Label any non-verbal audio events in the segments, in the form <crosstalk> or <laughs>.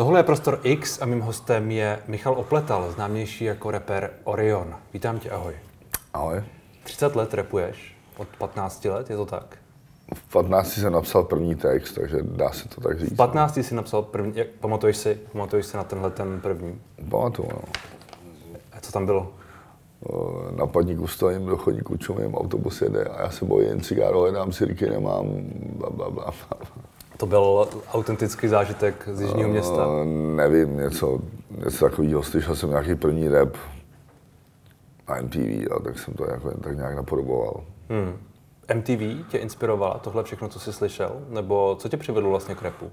Tohle je Prostor X a mým hostem je Michal Opletal, známější jako rapper Orion. Vítám tě, ahoj. Ahoj. 30 let repuješ, od 15 let, je to tak? V 15 jsem napsal první text, takže dá se to tak říct. V 15 jsi napsal první, jak, pamatuješ si, pamatuješ si na tenhle ten první? Pamatuju, no. A co tam bylo? Na padníku stojím, do chodníku čumím, autobus jede a já se bojím, cigáro hledám, sirky nemám, bla, bla, bla. bla. To byl autentický zážitek z Jižního města. O, nevím, něco, něco takového. Slyšel jsem nějaký první rap na MTV a tak jsem to jako, tak nějak napodoboval. Hmm. MTV tě inspirovala tohle všechno, co jsi slyšel? Nebo co tě přivedlo vlastně k rapu?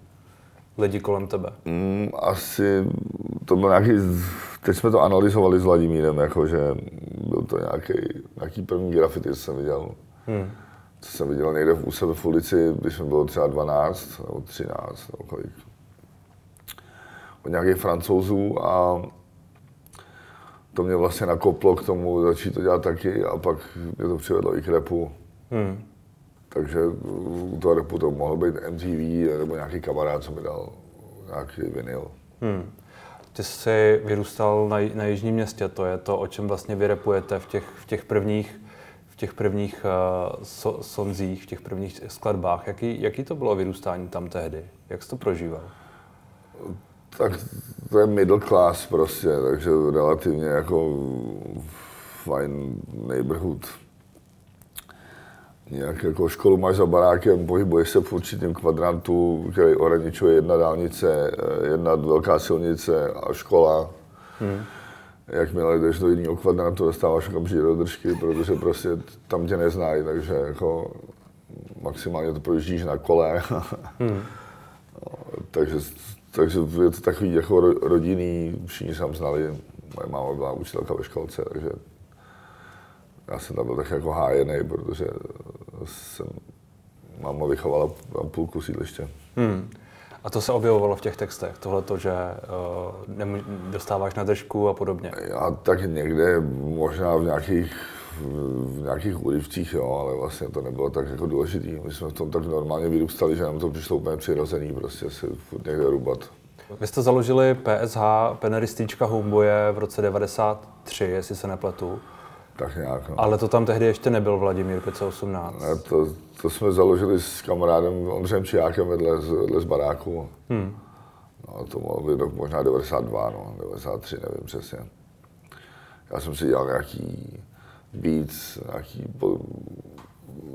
Lidi kolem tebe? Mm, asi to byl nějaký, teď jsme to analyzovali s Vladimírem, jakože byl to nějaký, nějaký první grafity, co jsem viděl. Hmm. Co jsem viděl někde u sebe v ulici, když mi bylo třeba 12 nebo 13 nebo kolik. Od nějakých francouzů a to mě vlastně nakoplo k tomu začít to dělat taky a pak mě to přivedlo i k repu. Hmm. Takže u toho repu to mohlo být MTV nebo nějaký kamarád, co mi dal nějaký vinyl. Hmm. Ty jsi vyrůstal na, na Jižním městě, to je to, o čem vlastně vy repujete v těch, v těch prvních, těch prvních uh, so, sonzích, v těch prvních skladbách. Jaký, jaký to bylo vyrůstání tam tehdy? Jak jsi to prožíval? Tak to je middle class prostě, takže relativně jako fajn neighborhood. Nějak jako školu máš za barákem, pohybuješ se v určitém kvadrantu, který ohraničuje jedna dálnice, eh, jedna velká silnice a škola. Hmm. Jakmile jdeš do jiného kvadrantu, dostáváš okamžitě do držky, protože prostě tam tě neznají, takže jako maximálně to projíždíš na kole. <laughs> Hmm. takže, takže je to takový jako ro- rodinný, všichni se tam znali, moje máma byla učitelka ve školce, takže já jsem tam byl tak jako hájený, protože jsem, máma vychovala půlku sídliště. Hmm. A to se objevovalo v těch textech, tohle to, že uh, dostáváš na držku a podobně. Já tak někde, možná v nějakých, v nějakých úryvcích, jo, ale vlastně to nebylo tak jako důležitý. My jsme v tom tak normálně vyrůstali, že nám to přišlo úplně přirozený, prostě si furt někde rubat. Vy jste založili PSH, Peneristička Homeboje v roce 93, jestli se nepletu. Tak nějak, no. Ale to tam tehdy ještě nebyl Vladimír 518. Ne, to, to jsme založili s kamarádem Ondřejem Čiákem vedle, vedle z baráku. Hmm. No, to mohlo být rok možná 92, no, 93, nevím přesně. Já jsem si dělal nějaký beats, nějaký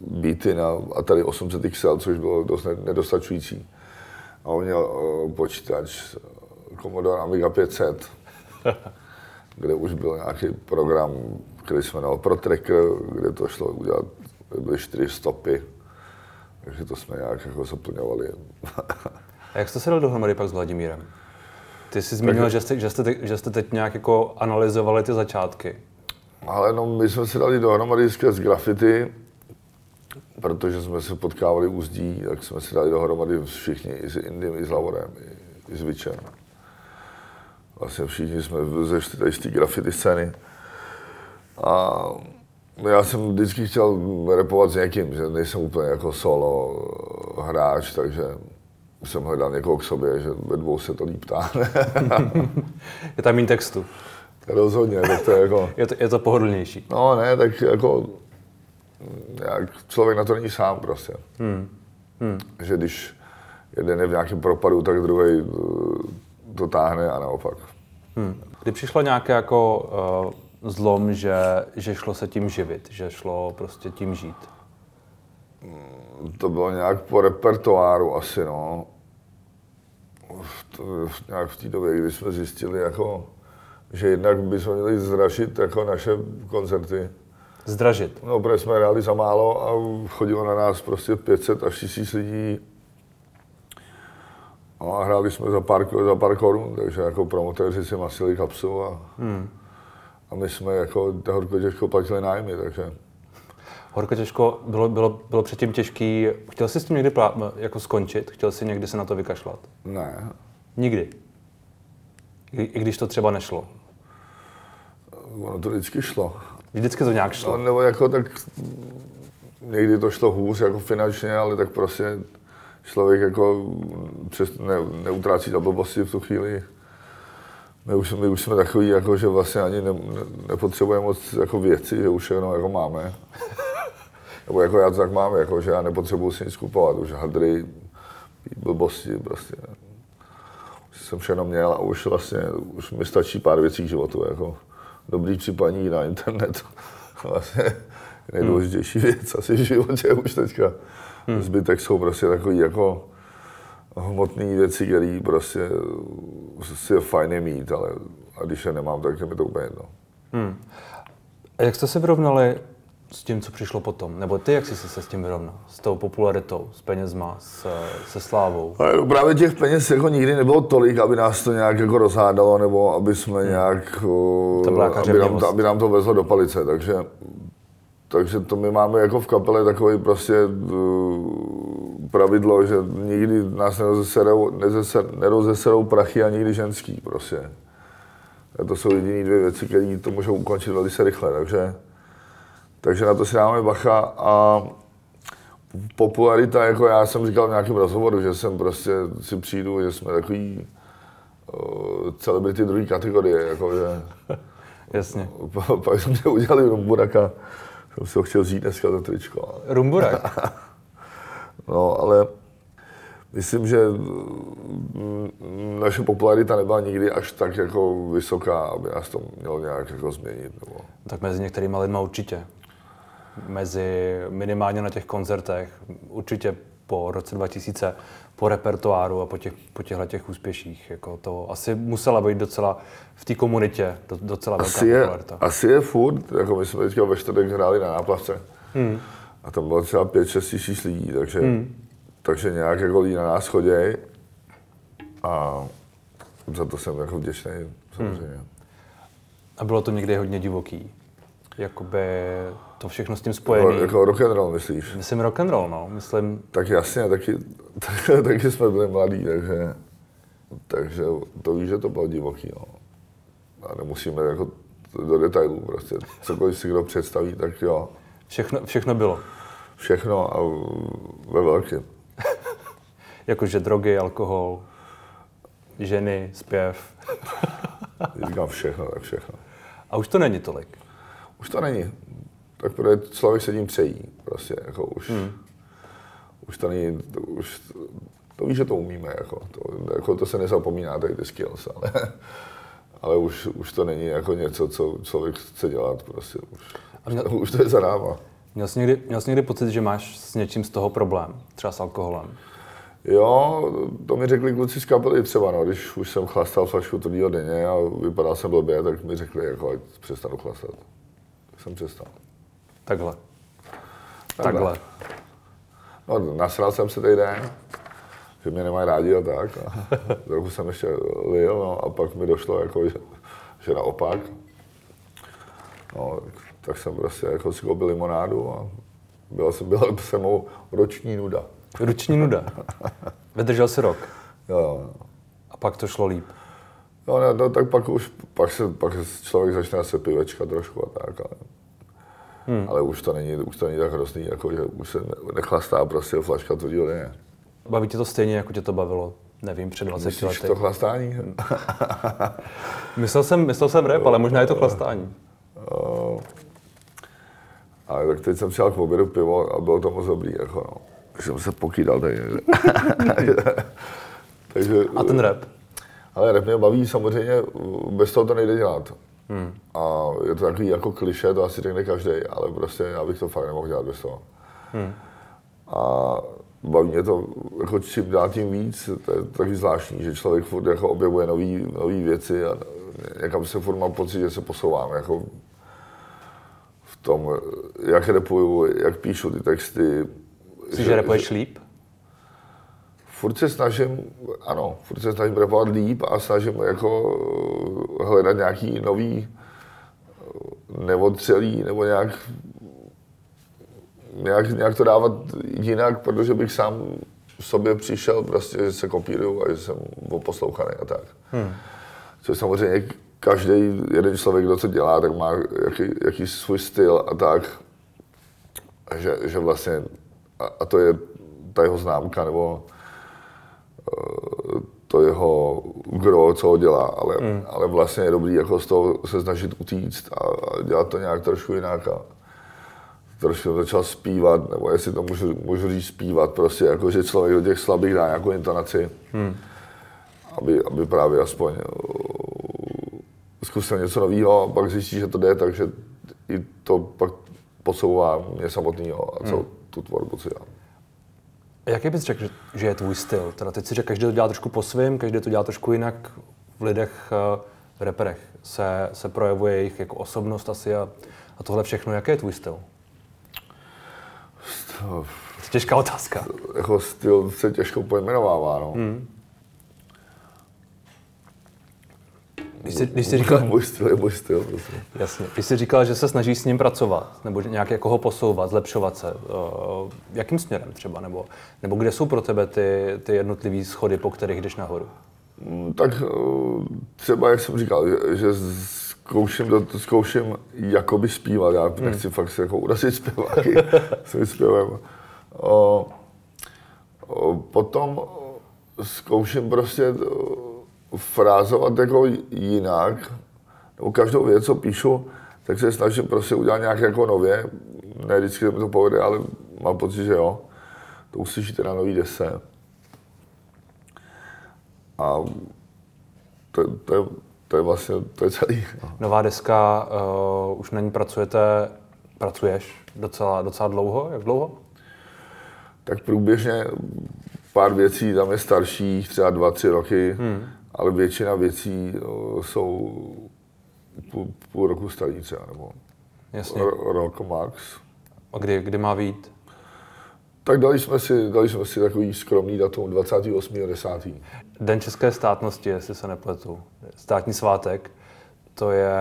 beaty na Atari 800 XL, což bylo dost ne- nedostačující. A on měl uh, počítač eh, Commodore Amiga 500, <laughs> kde už byl nějaký program, který se jmenoval Pro Tracker, kde to šlo udělat, byly čtyři stopy. Takže to jsme nějak jako zaplňovali. A jak jste se dal dohromady pak s Vladimírem? Ty jsi zmínil, že jste, že, jste, te- že jste teď nějak jako analyzovali ty začátky. Ale no, my jsme se dali dohromady skrz graffiti, protože jsme se potkávali u zdí, tak jsme se dali dohromady všichni, i s Indiem, i s Lavorem, i, i s Vičem. Vlastně všichni jsme zešli tady z té graffiti scény. A já jsem vždycky chtěl repovat s někým, že nejsem úplně jako solo hráč, takže jsem hledal někoho k sobě, že ve dvou se to líp táhne. <laughs> Je tam méně textu. Rozhodně, tak to je jako... <laughs> Je to, je to pohodlnější. No ne, tak jako jak člověk na to není sám prostě. Hmm. Hmm. Že když jeden je v nějakém propadu, tak druhý eh, to táhne a naopak. Hmm. Kdy přišlo nějaké jako uh, zlom, že, že šlo se tím živit, že šlo prostě tím žít? To bylo nějak po repertoáru asi, no. V, to, v, nějak v té době, kdy jsme zjistili, jako, že jednak bychom měli zrašit jako naše koncerty. Zdražit. No, protože jsme hráli za málo a chodilo na nás prostě 500 až 1000 lidí. No a hráli jsme za pár, za pár korun, takže jako promotéři si masili kapsu a, Hmm. A my jsme jako horko těžko platili nájmy, takže Horko těžko, bylo, bylo, bylo předtím těžký, chtěl jsi s tím někdy plá, jako skončit? Chtěl jsi někdy se na to vykašlat? ne. Nikdy. I, I když to třeba nešlo. Ono to vždycky šlo. Vždycky to nějak šlo. No, nebo jako tak někdy to šlo hůř jako finančně, ale tak prostě člověk jako přes, ne, neutrácí na blbosti v tu chvíli. My už, my už jsme takový, jako, že vlastně ani ne, ne, nepotřebujeme moc jako věci, že už všechno jako máme. <laughs> Nebo jako já to tak mám, jako, že já nepotřebuji si nic kupovat, už hadry, blbosti, prostě. Už jsem všechno měl a už vlastně, už mi stačí pár věcí k životu, jako dobrý připaní na internet. <laughs> vlastně nejdůležitější věc asi v životě už teďka. Hmm. Zbytek jsou prostě takový jako hmotné věci, které prostě si je fajn mít, ale a když je nemám, tak je mi to úplně jedno. Hmm. A jak jste se vyrovnali s tím, co přišlo potom? Nebo ty, jak jsi se s tím vyrovnal? S tou popularitou, s penězma, s, se slávou? Ale no, právě těch peněz jako nikdy nebylo tolik, aby nás to nějak jako rozhádalo, nebo aby jsme hmm. nějak, to aby, nám to, aby nám to vezlo do palice, takže takže to my máme jako v kapele takový prostě uh, pravidlo, že nikdy nás nerozeserou, nerozeserou prachy a nikdy ženský prostě. A to jsou jediné dvě věci, které to můžou ukončit velice rychle, takže, takže na to si dáme bacha a popularita, jako já jsem říkal v nějakém rozhovoru, že jsem prostě si přijdu, že jsme takový uh, celebrity druhé kategorie, jako že... <laughs> Jasně. <laughs> Pak jsme udělali Rumburaka, jsem si ho chtěl vzít dneska to tričko. Ale... <laughs> No, ale myslím, že mm, naše popularita nebyla nikdy až tak jako vysoká, aby nás to mělo nějak jako změnit. Nebo... Tak mezi některými lidmi určitě. Mezi minimálně na těch koncertech, určitě po roce 2000, po repertoáru a po, těch, po těchto těch úspěších. Jako to asi musela být docela v té komunitě docela velká asi je, popularita. Asi je furt, jako my jsme teďka ve čtvrtek hráli na náplavce hmm. A tam bylo třeba 5-6 tisíc lidí, takže, hmm. takže nějak jako lidi na nás chodějí a za to jsem jako vděčný samozřejmě. Hmm. A bylo to někdy hodně divoký? Jakoby to všechno s tím spojené. Jako, jako rock and roll, myslíš? Myslím rock and roll, no. Myslím... Tak jasně, taky, <laughs> tak, taky jsme byli mladí, takže, takže to víš, že to bylo divoký, no. A nemusíme jako do detailů prostě. Cokoliv si kdo představí, tak jo. Všechno, všechno bylo? Všechno a ve velkém. <laughs> Jakože drogy, alkohol, ženy, zpěv. <laughs> Říkám všechno, tak všechno. A už to není tolik? Už to není tak protože člověk se tím přejí. Prostě, jako už, hmm. už to není, to, už, to víš, že to umíme, jako, to, jako, to se nezapomíná, tady ty skills, ale, <laughs> ale už, už to není jako něco, co člověk chce dělat, prostě už, A měl, už to je za náma. Měl jsi, někdy, měl jsi někdy pocit, že máš s něčím z toho problém, třeba s alkoholem? Jo, to mi řekli kluci z kapely třeba, no, když už jsem chlastal flašku tvrdýho denně a vypadal jsem blbě, tak mi řekli, jako, ať přestanu chlastat. Tak jsem přestal. Takhle. Takhle. Takhle. No, nasral jsem se den, že mě nemají rádi a tak. A <laughs> trochu jsem ještě lil, no, a pak mi došlo, jako, že, že naopak. No, tak jsem prostě jako si koupil limonádu a byla jsem, byla se mou roční nuda. Roční nuda. <laughs> Vydržel si rok. Jo, jo. A pak to šlo líp. No, ne, no tak pak už, pak se, pak se člověk začne se pivečka trošku a tak, ale Hmm. Ale už to, není, už to není tak hrozný, jako že už se nechlastá prostě flaška tvrdýho denně. Baví tě to stejně, jako tě to bavilo, nevím, před 20 Myslíš lety? to chlastání? <laughs> myslel, jsem, myslel jsem rap, ale možná je to chlastání. Ale tak teď jsem přijal k obědu pivo a bylo to moc dobrý, jako no. Jsem se pokýdal tady. <laughs> Takže, a ten rap? Ale rap mě baví samozřejmě, bez toho to nejde dělat. Hmm. A je to takový jako kliše, to asi řekne každý, ale prostě já bych to fakt nemohl dělat bez toho. Hmm. A baví mě to jako čím dál tím víc, to je taky zvláštní, že člověk furt jako objevuje nové věci a někam se furt mám pocit, že se posouvám jako tom, jak repuju, jak píšu ty texty. Myslíš, že repuješ líp? furt se snažím, ano, furt se snažím repovat líp a snažím jako hledat nějaký nový neotřelý nebo nějak, nějak, nějak to dávat jinak, protože bych sám sobě přišel prostě, že se kopíruju a že jsem poslouchaný a tak. Hmm. Což samozřejmě každý jeden člověk, kdo to dělá, tak má jaký, jaký svůj styl a tak. Že, že vlastně, a, a to je ta jeho známka nebo uh, to jeho gro, co ho dělá, ale, mm. ale vlastně je dobrý jako z toho se snažit utíct a, a dělat to nějak trošku jinak. A trošku začal zpívat, nebo jestli to můžu, můžu říct zpívat, prostě jako, že člověk do těch slabých dá nějakou intonaci, mm. aby, aby právě aspoň uh, zkusil něco nového a pak zjistí, že to jde, takže i to pak posouvá mě samotného a co mm. tu tvorbu, co dělám. Jaký bys řekl, že je tvůj styl? Teda teď si řekl, každý to dělá trošku po svém, každý to dělá trošku jinak. V lidech, eh, v reperech se, se projevuje jejich jako osobnost asi a, a tohle všechno. Jaký je tvůj styl? To je těžká otázka. Jako styl se těžko pojmenovává, no. Hmm. Když jsi, když jsi říkal... Můj styl je můj styl. Prostě. Jasně. Když jsi říkal, že se snažíš s ním pracovat, nebo nějak jako ho posouvat, zlepšovat se, uh, jakým směrem třeba, nebo, nebo kde jsou pro tebe ty, ty jednotlivé schody, po kterých jdeš nahoru? Mm, tak uh, třeba, jak jsem říkal, že, že zkouším, do, zkouším jakoby zpívat, já hmm. nechci fakt se jako urazit zpěváky <laughs> svým zpěvem. Uh, potom zkouším prostě frázovat jako jinak, nebo každou věc, co píšu, tak se snažím prostě udělat nějak jako nově. Ne vždycky mi to povede, ale mám pocit, že jo. To uslyšíte na nový dese. A to, to, to je vlastně, to je celý. Nová deska, uh, už na ní pracujete, pracuješ docela, docela dlouho? Jak dlouho? Tak průběžně pár věcí tam je starších, třeba dva, tři roky. Hmm ale většina věcí jsou půl, půl roku starý třeba, nebo Jasně. rok max. A kdy, kdy má být? Tak dali jsme si, dali jsme si takový skromný datum 28.10. Den české státnosti, jestli se nepletu. Státní svátek, to je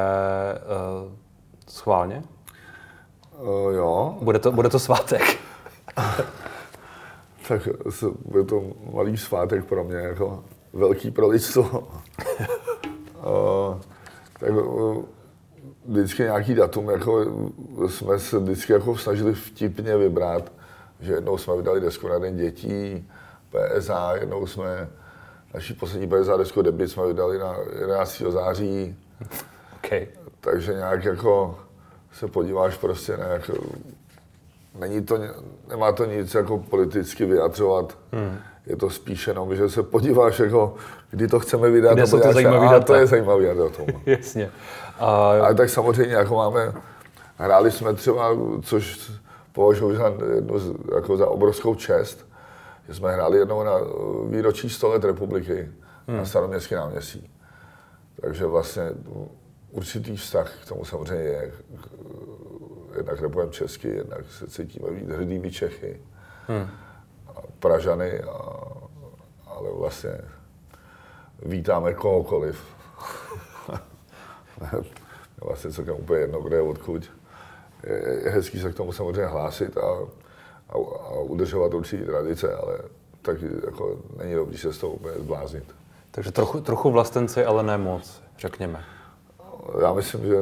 uh, schválně? Uh, jo. Bude to, bude to svátek? <laughs> tak bude to malý svátek pro mě. Jako velký pro lidstvo. <laughs> tak vždycky nějaký datum, jako jsme se vždycky jako snažili vtipně vybrat, že jednou jsme vydali desku na Den dětí, PSA, jednou jsme naší poslední PSA desku debit jsme vydali na 11. září. <laughs> Okay. Takže nějak jako se podíváš prostě na jako, není to, nemá to nic jako politicky vyjadřovat. Hmm je to spíš jenom, že se podíváš, jako, kdy to chceme vydat. Kde jsou ty zajímavý data. to je zajímavý datum. <laughs> Jasně. A... Ale tak samozřejmě, jako máme, hráli jsme třeba, což považuji za, jednu, jako za obrovskou čest, že jsme hráli jednou na výročí 100 let republiky hmm. na staroměstském náměstí. Takže vlastně určitý vztah k tomu samozřejmě je. Jednak repujeme česky, jednak se cítíme být hrdými Čechy. Hmm. Pražany, a, ale vlastně vítáme kohokoliv. <laughs> vlastně celkem úplně jedno, kde je odkud. Je, je hezký se k tomu samozřejmě hlásit a, a, a udržovat určitý tradice, ale tak jako není dobrý se s toho úplně zbláznit. Takže trochu, trochu vlastenci, ale ne moc, řekněme. Já myslím, že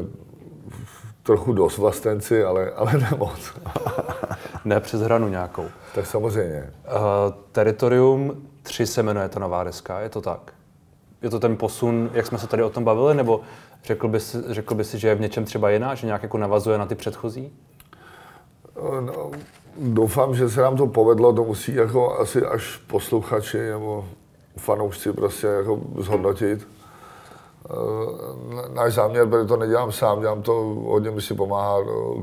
trochu dost vlastenci, ale, ale ne moc. <laughs> ne přes hranu nějakou. Tak samozřejmě. Uh, Teritorium 3 se jmenuje ta nová deska, je to tak? Je to ten posun, jak jsme se tady o tom bavili, nebo řekl bys, řekl by si, že je v něčem třeba jiná, že nějak jako navazuje na ty předchozí? Eh, no, doufám, že se nám to povedlo, to musí jako asi až posluchači nebo fanoušci prostě jako zhodnotit. Eh, náš záměr, protože to nedělám sám, dělám to, hodně mi si pomáhá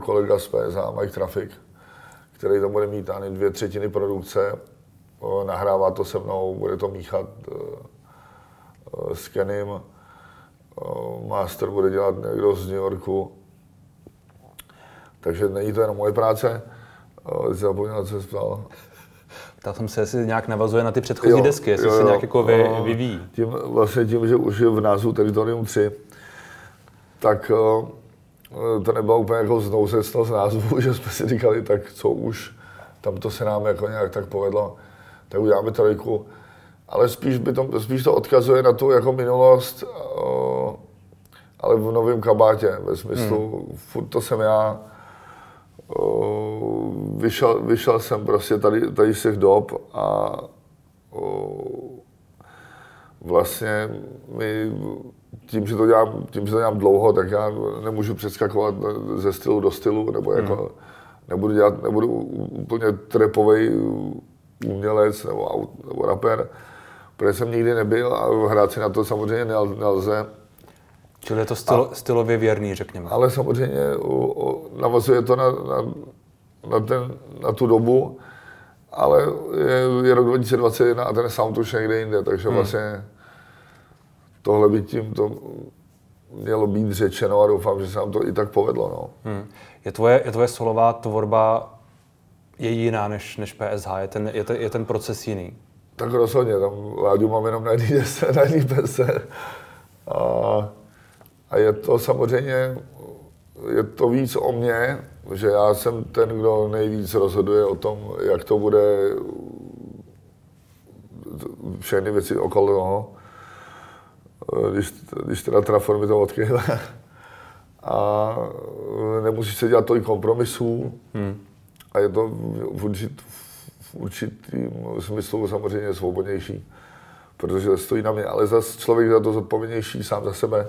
kolega z PSA, Mike Traffic, který to bude mít ani dvě třetiny produkce, nahrává to se mnou, bude to míchat eh, eh, s Kenem, master bude dělat někdo z New Yorku, takže není to jenom moje práce. Zapomněl, co jsi ptal. Ptal jsem se, jestli nějak navazuje na ty předchozí jo, desky, jestli jo, jo. se nějak jako vy, vyvíjí. Tím, vlastně tím, že už je v názvu Territorium 3, tak to nebylo úplně jako znouzecnost názvu, <laughs> že jsme si říkali, tak co už, tam to se nám jako nějak tak povedlo, tak uděláme trojku. Ale spíš, by to, spíš to odkazuje na tu jako minulost, ale v novém kabátě, ve smyslu, hmm. furt to jsem já, vyšel, vyšel jsem prostě tady, tady z těch dob a vlastně mi, tím, že to dělám, tím, že to dělám dlouho, tak já nemůžu přeskakovat ze stylu do stylu, nebo jako hmm. nebudu dělat, nebudu úplně trepový umělec nebo, nebo rapper, protože jsem nikdy nebyl a hrát si na to samozřejmě nelze. Čili je to styl, a, stylově věrný, řekněme. Ale samozřejmě u, navazuje to na, na, na, ten, na tu dobu, ale je, je rok 2021 a ten sound už někde jinde, takže hmm. vlastně tohle by tím to mělo být řečeno a doufám, že se nám to i tak povedlo. No. Hmm. Je, tvoje, je tvoje solová tvorba je jiná než, než PSH? Je ten, je, ten, je ten proces jiný? Tak rozhodně, tam Láďu mám jenom na jedný desce, na pese. A, a je to samozřejmě, je to víc o mně, že já jsem ten, kdo nejvíc rozhoduje o tom, jak to bude všechny věci okolo toho. Když, když teda Trafor to odkryla. <laughs> A nemusíš se dělat tolik kompromisů. Hmm. A je to v, určit, v určitým smyslu samozřejmě svobodnější, protože stojí na mě. Ale zase člověk za to zodpovědnější sám za sebe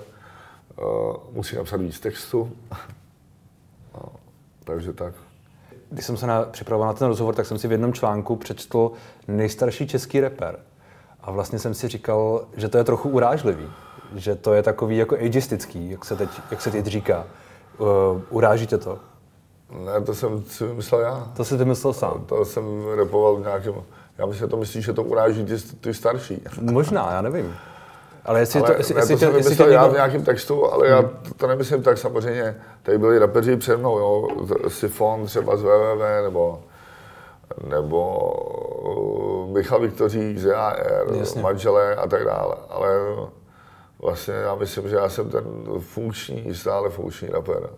uh, musí napsat víc textu. <laughs> no, takže tak. Když jsem se na, připravoval na ten rozhovor, tak jsem si v jednom článku přečetl nejstarší český reper. A vlastně jsem si říkal, že to je trochu urážlivý. Že to je takový jako ageistický, jak se teď, jak se teď říká. Uh, uráží tě to? Ne, to jsem si vymyslel já. To si ty myslel sám? To, to jsem repoval v nějakém... Já myslím, že to myslíš, že to uráží ty, ty starší. Možná, já nevím. Ale jestli ale to, jestli, ne, jestli to jsem jestli já v nějakém textu, ale já hmm. to, to nemyslím tak samozřejmě. Tady byli rapeři před mnou, jo, Sifon třeba z WWW, nebo, nebo uh, Michal Viktorík z JAR, manželé a tak dále. Ale vlastně já myslím, že já jsem ten funkční, stále funkční rapper.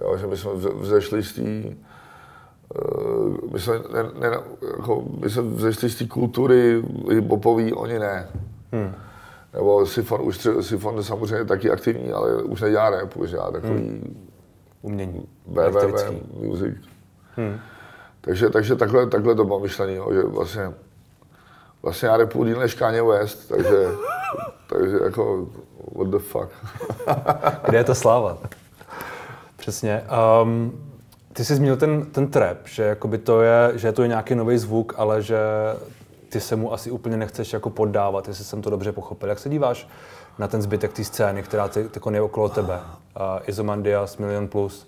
Jo, že my jsme vzešli z té uh, my jsme, ne, ne, jako, my jsme vzešli z té kultury hiphopový, oni ne. Hmm. Nebo Sifon, už Sifon je samozřejmě taky aktivní, ale už nedělá rap, už dělá takový hmm. umění, BVV music. Hmm. Takže, takže takhle, takhle to bylo myšlení, jo, že vlastně, vlastně já repuji díl než Kanye West, takže, <laughs> takže jako what the fuck. <laughs> Kde je to sláva? Přesně. Um, ty jsi zmínil ten, ten trap, že, jakoby to je, že to je nějaký nový zvuk, ale že ty se mu asi úplně nechceš jako poddávat, jestli jsem to dobře pochopil. Jak se díváš na ten zbytek té scény, která ty, ty je okolo tebe? Uh, Izomandias, Million Plus,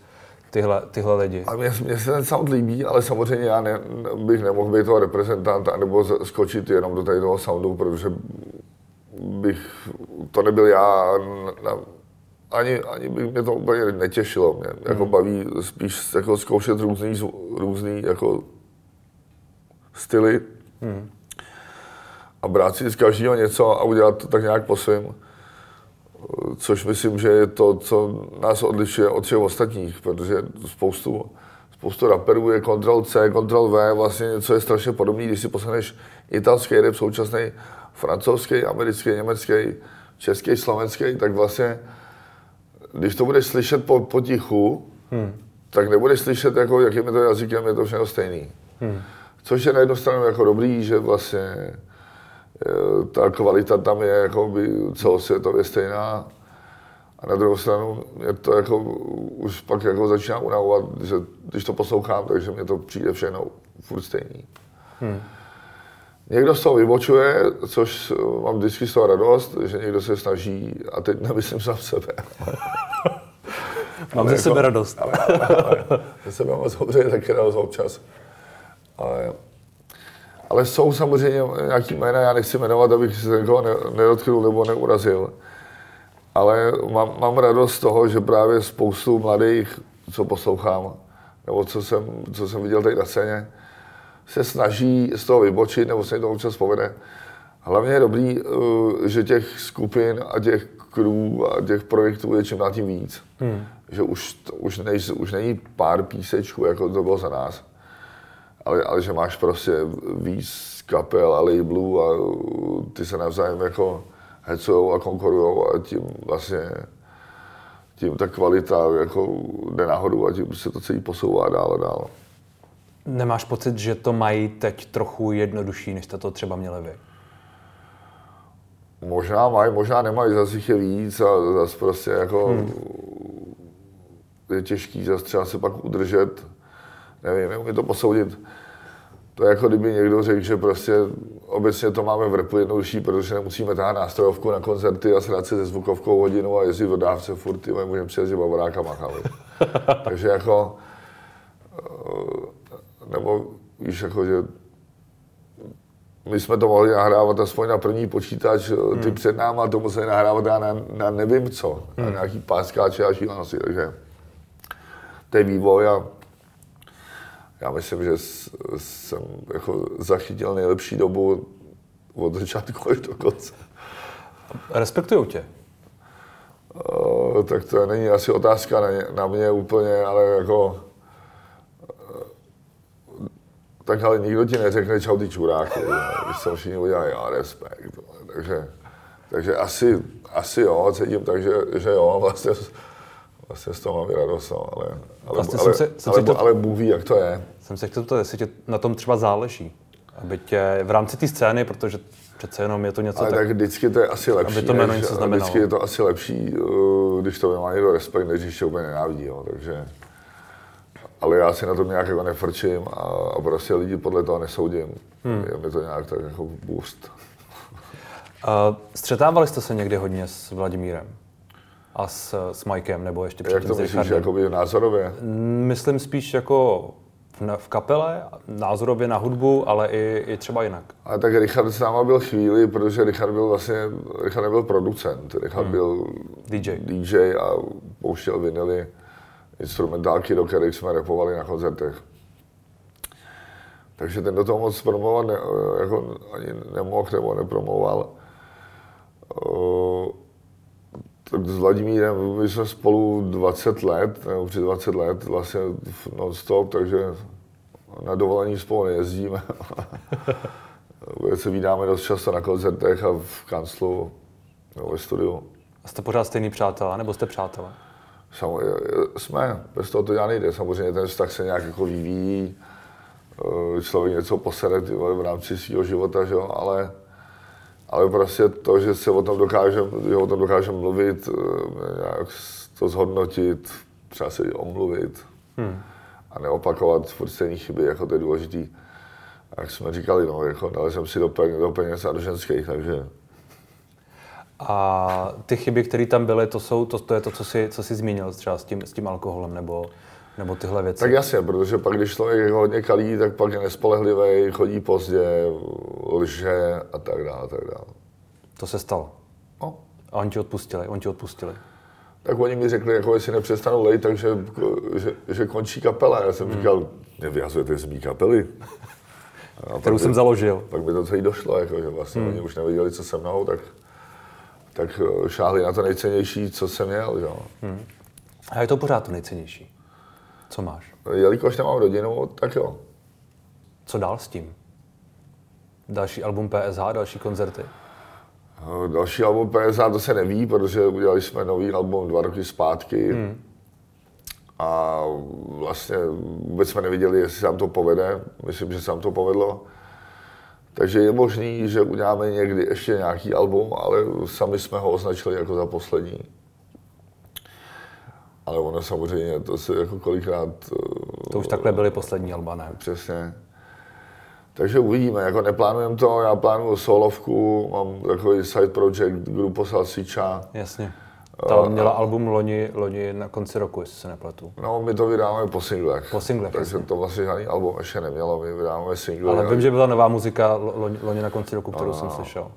tyhle, tyhle lidi. A mě, mě se ten sound líbí, ale samozřejmě já ne, bych nemohl být toho reprezentanta anebo skočit jenom do tady toho soundu, protože bych, to nebyl já, na, ani, ani by mě to úplně netěšilo. Mě hmm. jako baví spíš jako zkoušet různý, různý jako styly hmm. a brát si z každého něco a udělat to tak nějak po svém. Což myslím, že je to, co nás odlišuje od všech ostatních, protože spoustu, spoustu raperů je Ctrl C, Ctrl V, vlastně něco je strašně podobné, když si poslechneš italský rap současný, francouzský, americký, německý, český, slovenský, tak vlastně když to budeš slyšet po, potichu, hmm. tak nebudeš slyšet, jako, jakým je to jazykem, je to všechno stejný. Hmm. Což je na jednu stranu jako dobrý, že vlastně ta kvalita tam je jako by celosvětově stejná. A na druhou stranu je to jako, už pak jako začíná unavovat, že když to poslouchám, takže mě to přijde všechno furt stejný. Hmm. Někdo z toho vybočuje, což mám vždycky z toho radost, že někdo se snaží, a teď nemyslím sám sebe. <laughs> mám ze jako, sebe radost. Ale, ale, ale, ze sebe mám samozřejmě taky radost občas. Ale, ale jsou samozřejmě nějaký jména, já nechci jmenovat, abych se někoho nedotknul nebo neurazil. Ale mám, mám radost z toho, že právě spoustu mladých, co poslouchám, nebo co jsem, co jsem viděl tady na scéně, se snaží z toho vybočit, nebo se jim to občas povede. Hlavně je dobrý, eh, že těch skupin a těch crew a těch projektů je čím dál tím víc. Hmm. Že už, už, nej, už není pár písečků, jako to bylo za nás, ale, ale že máš prostě víc kapel a labelů a ty se navzájem jako hecujou a konkurujou a tím vlastně tím ta kvalita jako jde nahoru a tím se to celý posouvá dál a dál. Nemáš pocit, že to mají teď trochu jednodušší, než jste to třeba měli vy? Možná mají, možná nemají, zase jich je víc a zase prostě jako hmm. je těžký zase třeba se pak udržet. Nevím, neumím to posoudit. To je jako kdyby někdo řekl, že prostě obecně to máme v repu jednodušší, protože nemusíme táhat nástrojovku na koncerty a srát se se zvukovkou hodinu a jezdit v dodávce furt, ty můžeme přijezdit bavoráka machali. <laughs> Takže jako, eh, nebo víš, jako, že my jsme to mohli nahrávat aspoň na první počítač, hmm. ty před náma to museli nahrávat na, na nevím co, hmm. na nějaký páskáče a šílenosti, takže to je vývoj a já myslím, že jsem jako zachytil nejlepší dobu od začátku až do konce. Respektují tě? Uh, tak to není asi otázka na, na mě úplně, ale jako tak ale nikdo ti neřekne čau ty čuráky, když se všichni udělají, já respekt. Takže, takže asi, asi jo, cítím tak, že, že jo, <laughs> vlastně, vlastně z toho mám radost, no, ale, ale, vlastně ale, se, ale, to, ale Bůh ví, jak to je. Jsem se chtěl to, jestli tě na tom třeba záleží, aby tě v rámci té scény, protože přece jenom je to něco ale tak, tak vždycky to je asi lepší, aby to jméno něco znamenalo. Vždycky je to asi lepší, uh, když to má někdo respekt, než když tě úplně nenávidí, jo, takže ale já si na tom nějak jako nefrčím a, a prostě lidi podle toho nesoudím. Hmm. Je mi to nějak tak jako boost. Uh, střetávali jste se někdy hodně s Vladimírem? A s, s Mikem, nebo ještě předtím Jak to myslíš, jakoby názorově? Myslím spíš jako v, v kapele, názorově na hudbu, ale i, i třeba jinak. A tak Richard s náma byl chvíli, protože Richard byl vlastně, Richard nebyl producent, Richard hmm. byl DJ. DJ a pouštěl vinily instrumentálky, do kterých jsme repovali na koncertech. Takže ten do toho moc promovat ne, jako ani nemohl nebo nepromoval. Tak s Vladimírem my jsme spolu 20 let, nebo při 20 let vlastně non-stop, takže na dovolení spolu nejezdíme. <laughs> se vydáme dost často na koncertech a v kanclu nebo ve studiu. A jste pořád stejný přátelé, nebo jste přátelé? Samozřejmě, jsme, bez toho to dělat nejde. Samozřejmě ten vztah se nějak jako vyvíjí, eh, člověk něco posere v rámci svého života, že jo? Ale, ale prostě to, že se o tom dokáže, že o tom dokáže mluvit, eh, nějak to zhodnotit, třeba se omluvit hmm. a neopakovat furt stejné chyby, jako to je důležitý. Jak jsme říkali, no, jako dali jsem si do peněz, do peněz a do ženských, takže a ty chyby, které tam byly, to, jsou, to, to je to, co jsi, co jsi zmínil třeba s tím, s tím alkoholem nebo, nebo tyhle věci. Tak jasně, protože pak, když člověk je hodně kalí, tak pak je nespolehlivý, chodí pozdě, lže a tak dále, a tak dále. To se stalo? No. A oni ti odpustili, oni ti odpustili. Tak oni mi řekli, jako jestli nepřestanu lejt, takže že, že končí kapela. Já jsem hmm. říkal, nevyhazujete z mý kapely. <laughs> A Kterou jsem by, založil. Pak by to celý došlo, jako, že vlastně hmm. oni už nevěděli, co se mnou, tak tak eh, šáhli na to nejcennější, co jsem měl. Jo. Hmm. A je to pořád to nejcennější? Co máš? Jelikož nemám rodinu, tak jo. Co dál s tím? Další album PSH, další koncerty? Eh, další album PSH to se neví, protože udělali jsme nový album dva roky zpátky. Hmm. A vlastně vůbec jsme neviděli, jestli se nám to povede. Myslím, že se nám to povedlo. Takže je možný, že uděláme někdy ještě nějaký album, ale sami jsme ho označili jako za poslední. Ale ono samozřejmě, to se jako kolikrát... To už takhle byly poslední alba, ne? Přesně. Takže uvidíme, jako neplánujeme to, já plánuju solovku, mám takový side project Grupo Salsicha. Jasně. Ta měla album loni, loni na konci roku, jestli se nepletu. No, my to vydáváme po singlech. Po singlech. Takže to vlastně žádný album ještě nemělo, my vydáváme single. Ale vím, že byla nová muzika loni, loni na konci roku, kterou no, jsem slyšel.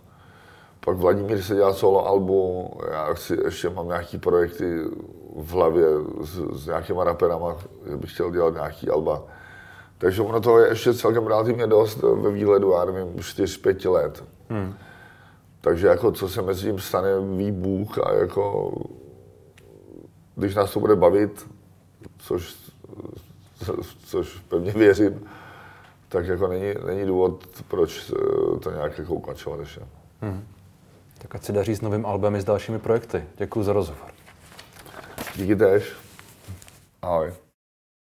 Pak Vladimír se dělal solo album, já chci, ještě mám nějaký projekty v hlavě s, s nějakýma raperama, že bych chtěl dělat nějaký alba. Takže ono toho je ještě celkem relativně dost ve výhledu, já nevím, 4-5 let. Hmm. Takže jako co se mezi tím stane, ví Bůh a jako když nás to bude bavit, což, což pevně věřím, tak jako není, není důvod, proč to nějak jako ukončovat ještě. Hmm. Tak ať se daří s novým albem i s dalšími projekty. Děkuji za rozhovor. Wie Deus, euch?